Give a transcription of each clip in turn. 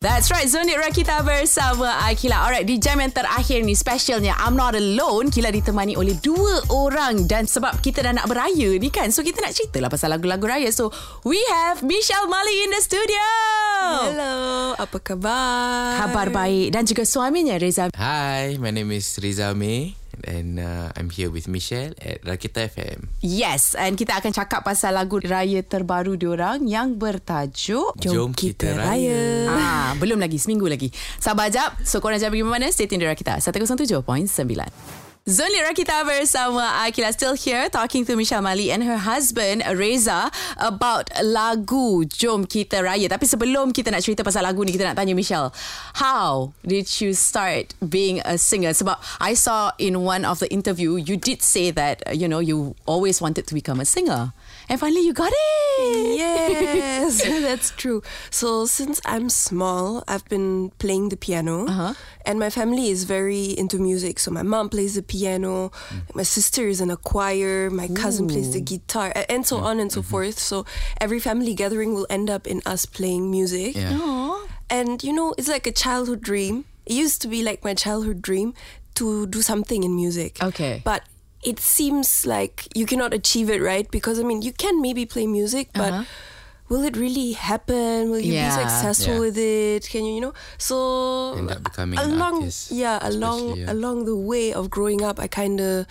That's right, Zonit Rakita bersama Akila. Alright, di jam yang terakhir ni, specialnya I'm Not Alone, Kila ditemani oleh dua orang. Dan sebab kita dah nak beraya ni kan, so kita nak cerita lah pasal lagu-lagu raya. So, we have Michelle Mali in the studio. Hello, apa khabar? Kabar baik. Dan juga suaminya, Reza. Hi, my name is Riza May and uh, I'm here with Michelle at Rakita FM. Yes, and kita akan cakap pasal lagu raya terbaru diorang yang bertajuk... Jom Kita Raya. Ah, belum lagi, seminggu lagi. Sabar jap. So, korang jangan pergi mana-mana. Stay tuned di Rakita. 107.9. Zonit Rakita bersama Akila still here talking to Michelle Mali and her husband Reza about lagu Jom Kita Raya. Tapi sebelum kita nak cerita pasal lagu ni, kita nak tanya Michelle, how did you start being a singer? Sebab I saw in one of the interview, you did say that, uh, you know, you always wanted to become a singer. And finally you got it. Yes, that's true. So since I'm small, I've been playing the piano, Uh-huh. and my family is very into music. So my mom plays the piano, my sister is in a choir, my cousin plays the guitar, and so on and so forth. So every family gathering will end up in us playing music. Yeah. And you know, it's like a childhood dream. It used to be like my childhood dream to do something in music. Okay. But it seems like you cannot achieve it, right? Because I mean, you can maybe play music, but Uh-huh. will it really happen? Will you Yeah. be successful Yeah. with it? Can you, you know? So End up becoming along, artist, yeah, along yeah. along the way of growing up, I kind of.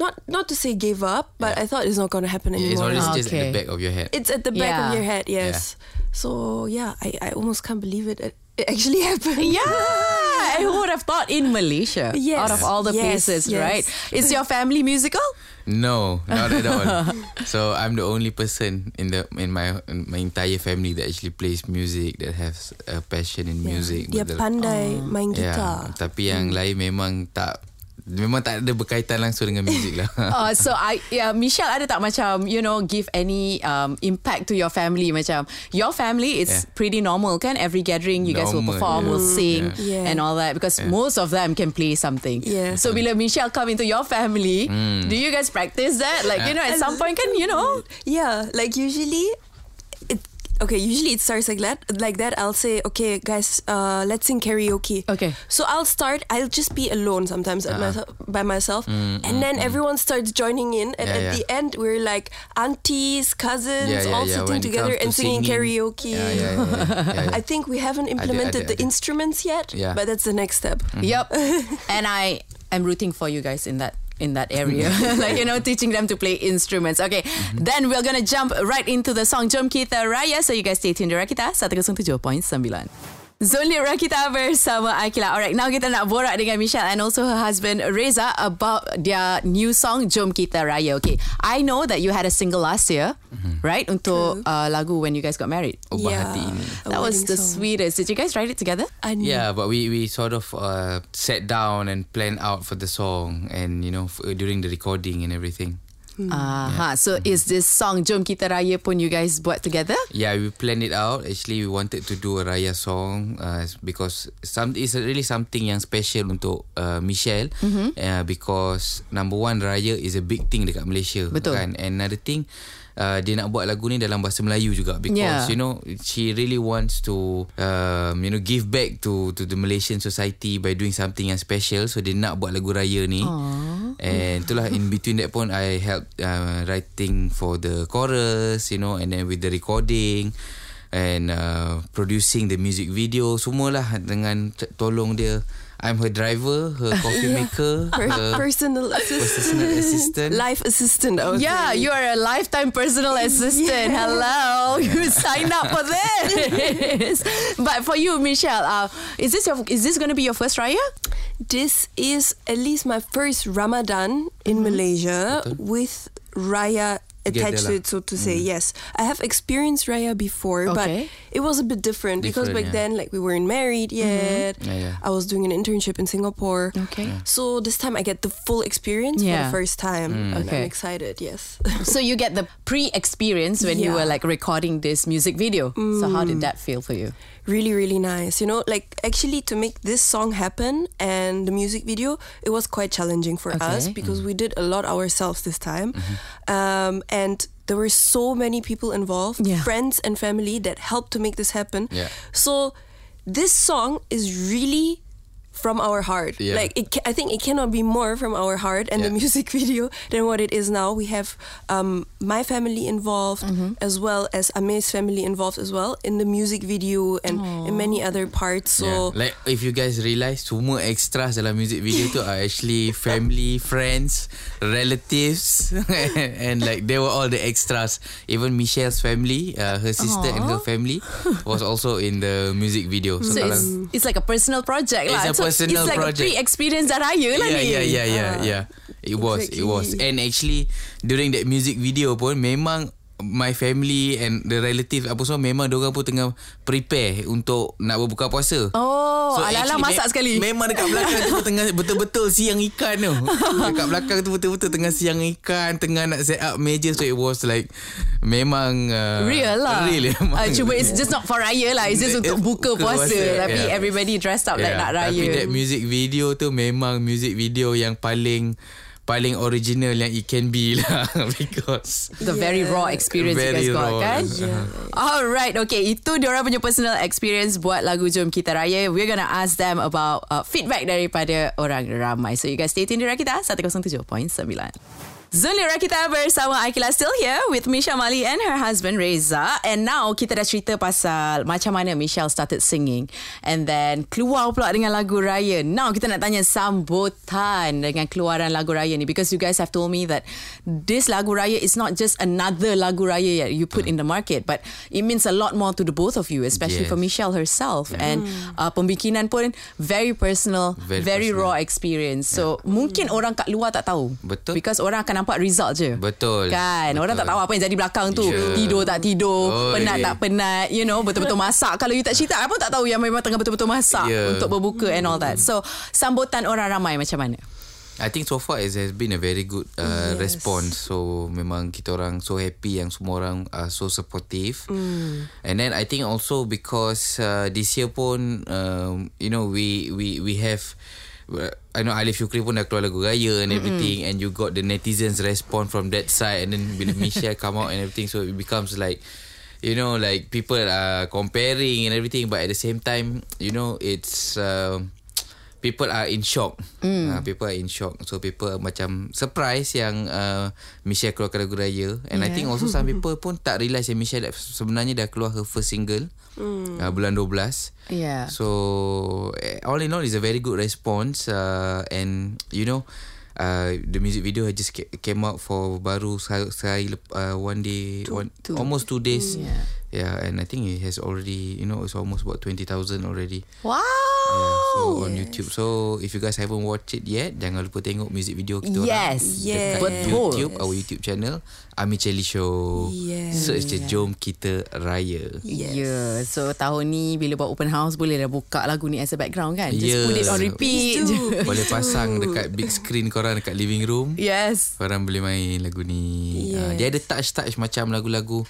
Not not to say gave up, but I thought it's not going to happen anymore. it's always now. just at the back of your head. It's at the back of your head, yes. So yeah, I, I almost can't believe. It it actually happened. Yeah, who would have thought in Malaysia? Yes, Out of all the yes, places, yes. right? Is your family musical? No, not at all. so I'm the only person in the in my in my entire family that actually plays music that has a passion in music. Dia But the- pandai oh. main yeah, gitar. tapi yang hmm. lain memang tak memang tak ada berkaitan langsung dengan music lah. Uh, so I yeah, Michelle ada tak macam you know give any um, impact to your family macam your family it's Yeah. pretty normal kan every gathering you guys will Normal, perform yeah. will sing Yeah. and all that because most of them can play something Yeah. so bila Michelle come into your family do you guys practice that like you know at some point kan you know Yeah, like usually okay, usually it starts like that like that. I'll say, Okay, guys, uh, let's sing karaoke. Okay. So I'll start I'll just be alone sometimes at uh-huh. myself by myself. Mm, mm, and then mm. everyone starts joining in and Yeah, at yeah. the end we're like aunties, cousins, Yeah, all sitting When together comes and to singing, singing. karaoke. I think we haven't implemented ada, the instruments yet, Yeah. but that's the next step. Yep. and I am rooting for you guys in that in that area. like you know, teaching them to play instruments. Okay. Mm-hmm. Then we're gonna jump right into the song Jom Kita Raya. So you guys stay tuned di Rakita 107.9. Zonli Rakita bersama Akila. Alright, now kita nak borak dengan Michelle and also her husband Reza about their new song Jom Kita Raya. Okay, I know that you had a single last year, right? Untuk uh, lagu when you guys got married. Ubah Yeah. hati That was the song. sweetest. Did you guys write it together? I know. Yeah, but we we sort of uh, sat down and planned out for the song, and you know f- during the recording and everything. Uh-huh. So is this song Jom Kita Raya pun you guys buat together? Yeah, we planned it out. Actually, we wanted to do a raya song uh, because some it's really something yang special untuk uh, Michelle. Mm-hmm. Uh, because number one, raya is a big thing dekat Malaysia. Betul. Kan? And another thing, uh, dia nak buat lagu ni dalam bahasa Melayu juga because Yeah. you know she really wants to um, you know give back to to the Malaysian society by doing something yang special. So dia nak buat lagu raya ni. And itulah in between that pun I help uh, writing for the chorus, you know, and then with the recording and uh, producing the music video semualah dengan tolong dia. I'm her driver, her coffee maker, Per- her personal assistant. personal assistant. Life assistant, Yeah, you are a lifetime personal assistant. Hello, you signed up for this. but for you, Michelle, uh, is this your is this going to be your first raya? This is at least my first Ramadan in mm-hmm. Malaysia with Raya attached to it, so to say. Yes, I have experienced Raya before, Okay. but it was a bit different, because back yeah. then, like we weren't married mm-hmm. yet. Yeah, yeah. I was doing an internship in Singapore. Okay. So this time I get the full experience for the first time, and Okay. I'm excited. Yes. So you get the pre-experience when you were like recording this music video. So how did mm. that feel for you? really really nice you know like actually to make this song happen and the music video it was quite challenging for us Okay. because we did a lot ourselves this time um, and there were so many people involved Yeah. friends and family that helped to make this happen Yeah. so this song is really from our heart. Yeah. Like it, I think it cannot be more from our heart and the music video than what it is now. We have um, my family involved Mm-hmm. as well as Amir's family involved as well in the music video and in many other parts. So yeah. like if you guys realise semua extras dalam music video tu are actually family, friends, relatives and like they were all the extras. Even Michelle's family, uh, her sister and her family was also in the music video. So kalau- it's, it's like a personal project It's lah. a so personal it's like project. a pre-experience dah raya lah yeah, ni. Yeah, yeah, yeah, yeah. It was, it was. And actually, during that music video pun, memang my family and the relative apa semua memang diorang pun tengah prepare untuk nak berbuka puasa. Oh, ala-ala actually masak me- sekali. Memang dekat belakang tu tengah betul-betul siang ikan tu. dekat belakang tu betul-betul tengah siang ikan, tengah nak set up meja so it was like memang uh, Real lah Real memang. uh, Cuma it's just not for raya lah It's just untuk buka buka puasa puasa, Tapi yeah. everybody dressed up like Yeah, nak Tapi raya that music video tu memang music video yang paling paling original yang it can be lah because The very raw experience Very you guys got raw. kan? Yeah. Alright okay Itu diorang punya personal experience Buat lagu Jom Kita Raya. We're gonna ask them about uh, Feedback daripada orang ramai. So you guys stay tuned di Rakita 107.9 Zuli Rakita bersama Akila still here with Misha Mali and her husband Reza. And now kita dah cerita pasal macam mana Michelle started singing. And then keluar pula dengan lagu raya. Now kita nak tanya sambutan dengan keluaran lagu raya ni. Because you guys have told me that this lagu raya is not just another lagu raya that you put in the market. But it means a lot more to the both of you. Especially Yes. for Michelle herself. And uh, pembikinan pun very personal, very, Very raw personal. experience. So mungkin orang kat luar tak tahu. Betul. Because orang akan nampak result je. Betul. Kan? Orang tak Betul. tahu apa yang jadi belakang tu. Ya. Tidur tak tidur, Oi. penat tak penat, you know, betul-betul masak. Kalau you tak cerita, pun tak tahu yang memang tengah betul-betul masak Ya. untuk berbuka and all that. So, sambutan orang ramai macam mana? I think so far it has been a very good uh, Yes. response. So memang kita orang so happy yang semua orang are so supportive. Mm. And then I think also because uh, this year pun um, you know we we we have uh, I know Alif Shukri pun dah keluar lagu raya and everything and you got the netizens respond from that side and then bila Michelle come out and everything so it becomes like you know like people are comparing and everything but at the same time you know it's um, people are in shock. Mm. Uh, people are in shock. So people macam surprise yang uh, Michelle keluarkan lagu raya. And I Yeah. think also some people pun tak realise yang Michelle sebenarnya dah keluar her first single mm. uh, bulan 12. Yeah. So eh, all in all is a very good response uh, and you know uh, the music video had just ca- came out for baru sehari, sehari lep- uh, one day one, two. almost two days. Yeah. Yeah, and I think it has already, you know, it's almost about 20,000 already. Wow. Yeah, so on YouTube. So if you guys haven't watched it yet, jangan lupa tengok music video kita Yes. orang Yes. dekat Betul. YouTube, our YouTube channel, Ami Chelly Show. Yes. Search je Jom Kita Raya. Yes. Yeah. So tahun ni bila buat open house boleh dah buka lagu ni as a background kan? Just Yeah. put it on repeat. Please do. je. Boleh pasang dekat big screen korang dekat living room. yes. Korang boleh main lagu ni. Yes. Uh, dia ada touch-touch macam lagu-lagu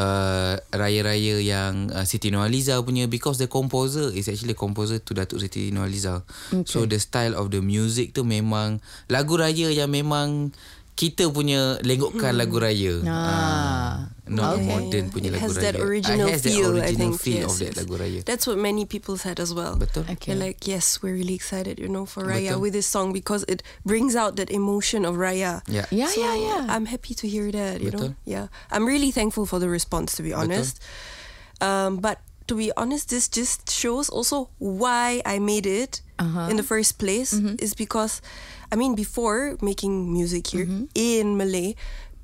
uh, raya-raya yang uh, Siti Nurhaliza punya because the composer is actually composer to Datuk Siti Nurhaliza. Okay. So the style of the music tu memang lagu raya yang memang kita punya lenggokkan lagu raya. Ah. not Okay. modern punya It lagu has raya. that original Ah, has that feel, I original think. feel yes, of that lagu raya. That's what many people said as well. Betul. Okay. They're like, yes, we're really excited, you know, for Raya Betul. with this song because it brings out that emotion of Raya. Yeah. Yeah, So yeah, yeah. I'm happy to hear that, you know. Betul. Yeah. I'm really thankful for the response, to be honest. Um, but to be honest, this just shows also why I made it Uh-huh. in the first place is because, I mean, before making music here in Malay,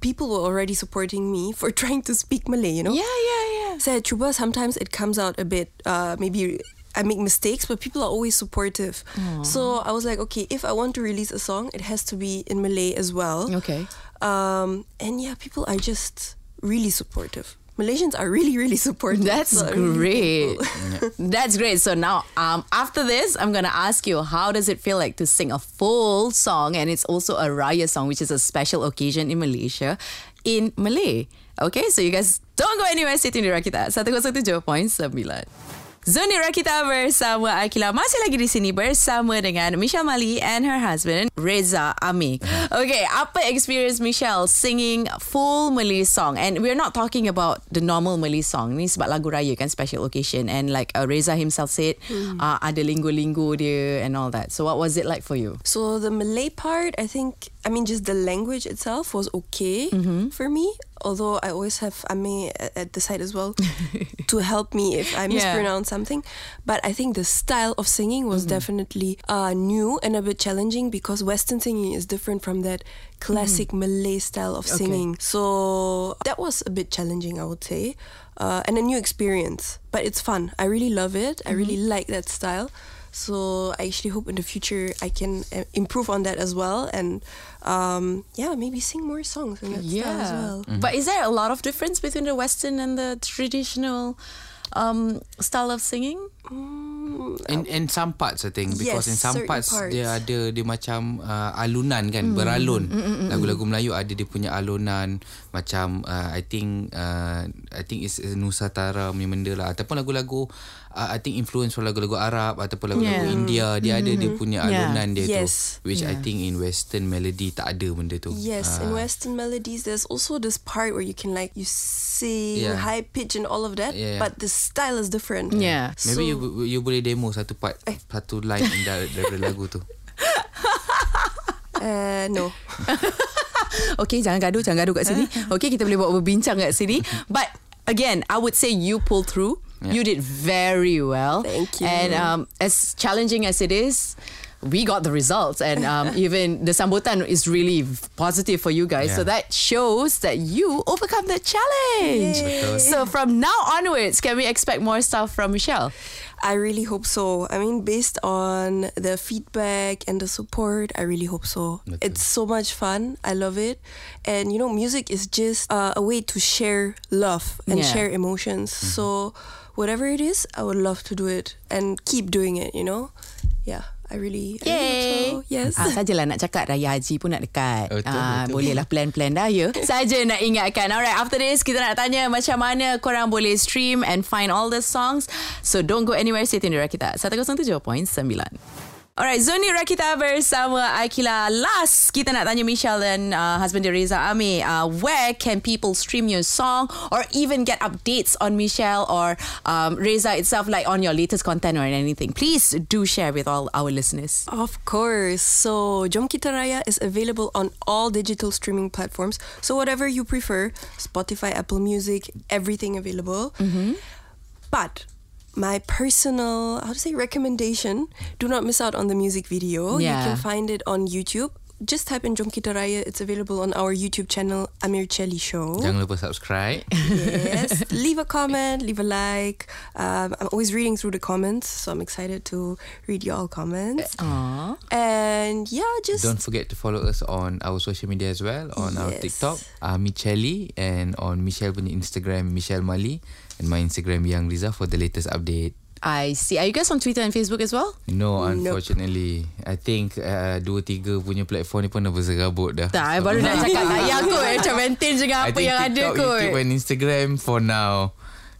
people were already supporting me for trying to speak Malay, you know. Yeah, yeah, yeah. Saya cuba sometimes it comes out a bit uh, maybe I make mistakes but people are always supportive. So I was like okay if I want to release a song it has to be in Malay as well. Okay. Um, and yeah people are just really supportive. Malaysians are really really supportive. That's So I'm really great. That's great. So now, um, after this, I'm gonna ask you, how does it feel like to sing a full song, and it's also a raya song, which is a special occasion in Malaysia, in Malay. Okay, so you guys don't go anywhere. Stay tuned di Rakita 107.9. Zoni Rakita bersama Akila masih lagi di sini bersama dengan Michelle Mali and her husband Reza Amik. Okay, apa experience Michelle singing full Malay song? And we're not talking about the normal Malay song. Ni sebab lagu raya kan special occasion and like uh, Reza himself said Hmm. uh, ada linggo-linggo dia and all that. So what was it like for you? So the Malay part, I think, I mean, just the language itself was okay Mm-hmm. for me. Although I always have Ame at at the side as well to help me if I Yeah. mispronounce something. But I think the style of singing was Mm-hmm. definitely uh, new and a bit challenging because Western singing is different from that classic Malay style of Mm-hmm. Okay. singing. So that was a bit challenging, I would say, uh, and a new experience. But it's fun. I really love it. I really Mm-hmm. like that style. So I actually hope in the future I can uh, improve on that as well, and um, yeah, maybe sing more songs in that style as well. But is there a lot of difference between the Western and the traditional um, style of singing? Mm, In in some parts I think because Yes, in some parts, parts. dia ada dia macam uh, alunan kan beralun. Lagu-lagu Melayu ada dia punya alunan macam uh, I think uh, I think is Nusantara punya benda lah ataupun lagu-lagu uh, I think influence from lagu-lagu Arab ataupun lagu-lagu Yeah. India dia ada dia punya Yeah. alunan dia Yes. tu which I think in western melody tak ada benda tu. Yes, in Ah. Western melodies, there's also this part where you can like you sing Yeah. high pitch and all of that, Yeah. but the style is different. Yeah. Maybe So- you you boleh demo satu part Eh. satu line dari daripada lagu tu. Uh, no. Okay, jangan gaduh, jangan gaduh kat sini. Okay, kita boleh buat berbincang kat sini. But again, I would say you pulled through. You did very well. Thank you. And um, as challenging as it is, we got the results, and um, even the sambutan is really positive for you guys. So that shows that you overcome the challenge. Betul. So from now onwards, can we expect more stuff from Michelle? I really hope so. I mean, based on the feedback and the support, I really hope so. Betul. It's so much fun. I love it. And, you know, music is just uh, a way to share love and Yeah. share emotions. So, whatever it is, I would love to do it and keep doing it, you know? Yeah. I really, I really so. Yes. Ah, sajalah nak cakap Raya Haji pun nak dekat. Betul, ah, betul. Bolehlah plan-plan dah ya. Saja nak ingatkan. Alright, after this kita nak tanya macam mana korang boleh stream and find all the songs. So don't go anywhere. Stay tuned di Rakita 107.9. Alright, Zoni Rakita bersama Akila. Last, kita nak tanya Michelle dan uh, husband dia Reza Ami. Uh, where can people stream your song or even get updates on Michelle or um, Reza itself, like on your latest content or anything? Please do share with all our listeners. Of course. So, Jom Kita Raya is available on all digital streaming platforms. So, whatever you prefer Spotify, Apple Music, everything available. But my personal, how to say, recommendation do not miss out on the music video. Yeah. You can find it on YouTube. Just type in Jom Kita Raya. It's available on our YouTube channel, Amir Chelly Show. Jangan lupa subscribe. yes. leave a comment, leave a like. Um, I'm always reading through the comments, so I'm excited to read your all comments. Aww. And yeah, just Don't forget to follow us on our social media as well on our TikTok, uh, Michelli and on Michelle punya Instagram Michelle Mali and my Instagram Yang Riza for the latest update. I see. Are you guys on Twitter and Facebook as well? No, Nope. unfortunately. I think uh, dua tiga punya platform ni pun dah berserabut dah. Tak, I baru nak cakap tak payah kot. Macam maintain je dengan I apa think yang ada TikTok, kot. YouTube and Instagram for now.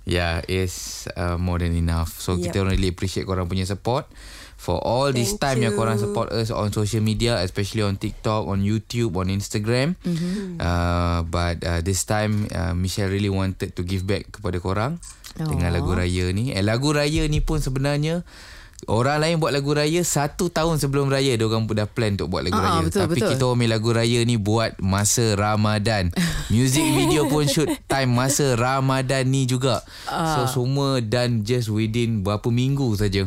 Yeah, is uh, more than enough. So Yep. kita really appreciate korang punya support. For all this time yang you. korang support us on social media, especially on TikTok, on YouTube, on Instagram. Mm-hmm. Uh, but uh, this time, uh, Michelle really wanted to give back kepada korang dengan Aww. lagu raya ni. Eh, lagu raya ni pun sebenarnya Orang lain buat lagu raya Satu tahun sebelum raya Dia orang dah plan Untuk buat lagu Ah, raya betul, Tapi betul. kita punya lagu raya ni Buat masa Ramadan Music video pun shoot Time masa Ramadan ni juga Ah. So semua done Just within Berapa minggu saja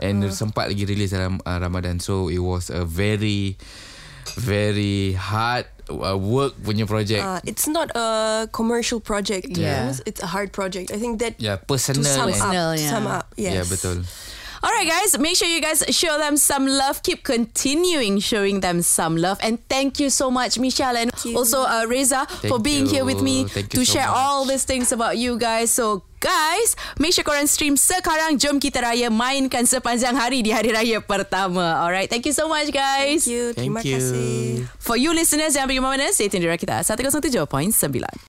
And Uh-uh. sempat lagi release dalam uh, Ramadan So it was a very Very hard uh, Work punya project uh, it's not a commercial project. to Yeah. honest. it's a hard project. I think that Yeah to personal sum and- up, to yeah. sum up, yes. Yeah betul Alright guys, make sure you guys show them some love. Keep continuing showing them some love. And thank you so much, Michelle. And you. also uh, Reza for Thank being here with me you. Thank to you so share much. all these things about you guys. So guys, make sure korang stream sekarang. Jom kita raya mainkan sepanjang hari di hari raya pertama. Alright, thank you so much guys. Thank you. Terima Thank you. kasih. For you listeners yang pergi mana, stay tuned di Rakita 107.9.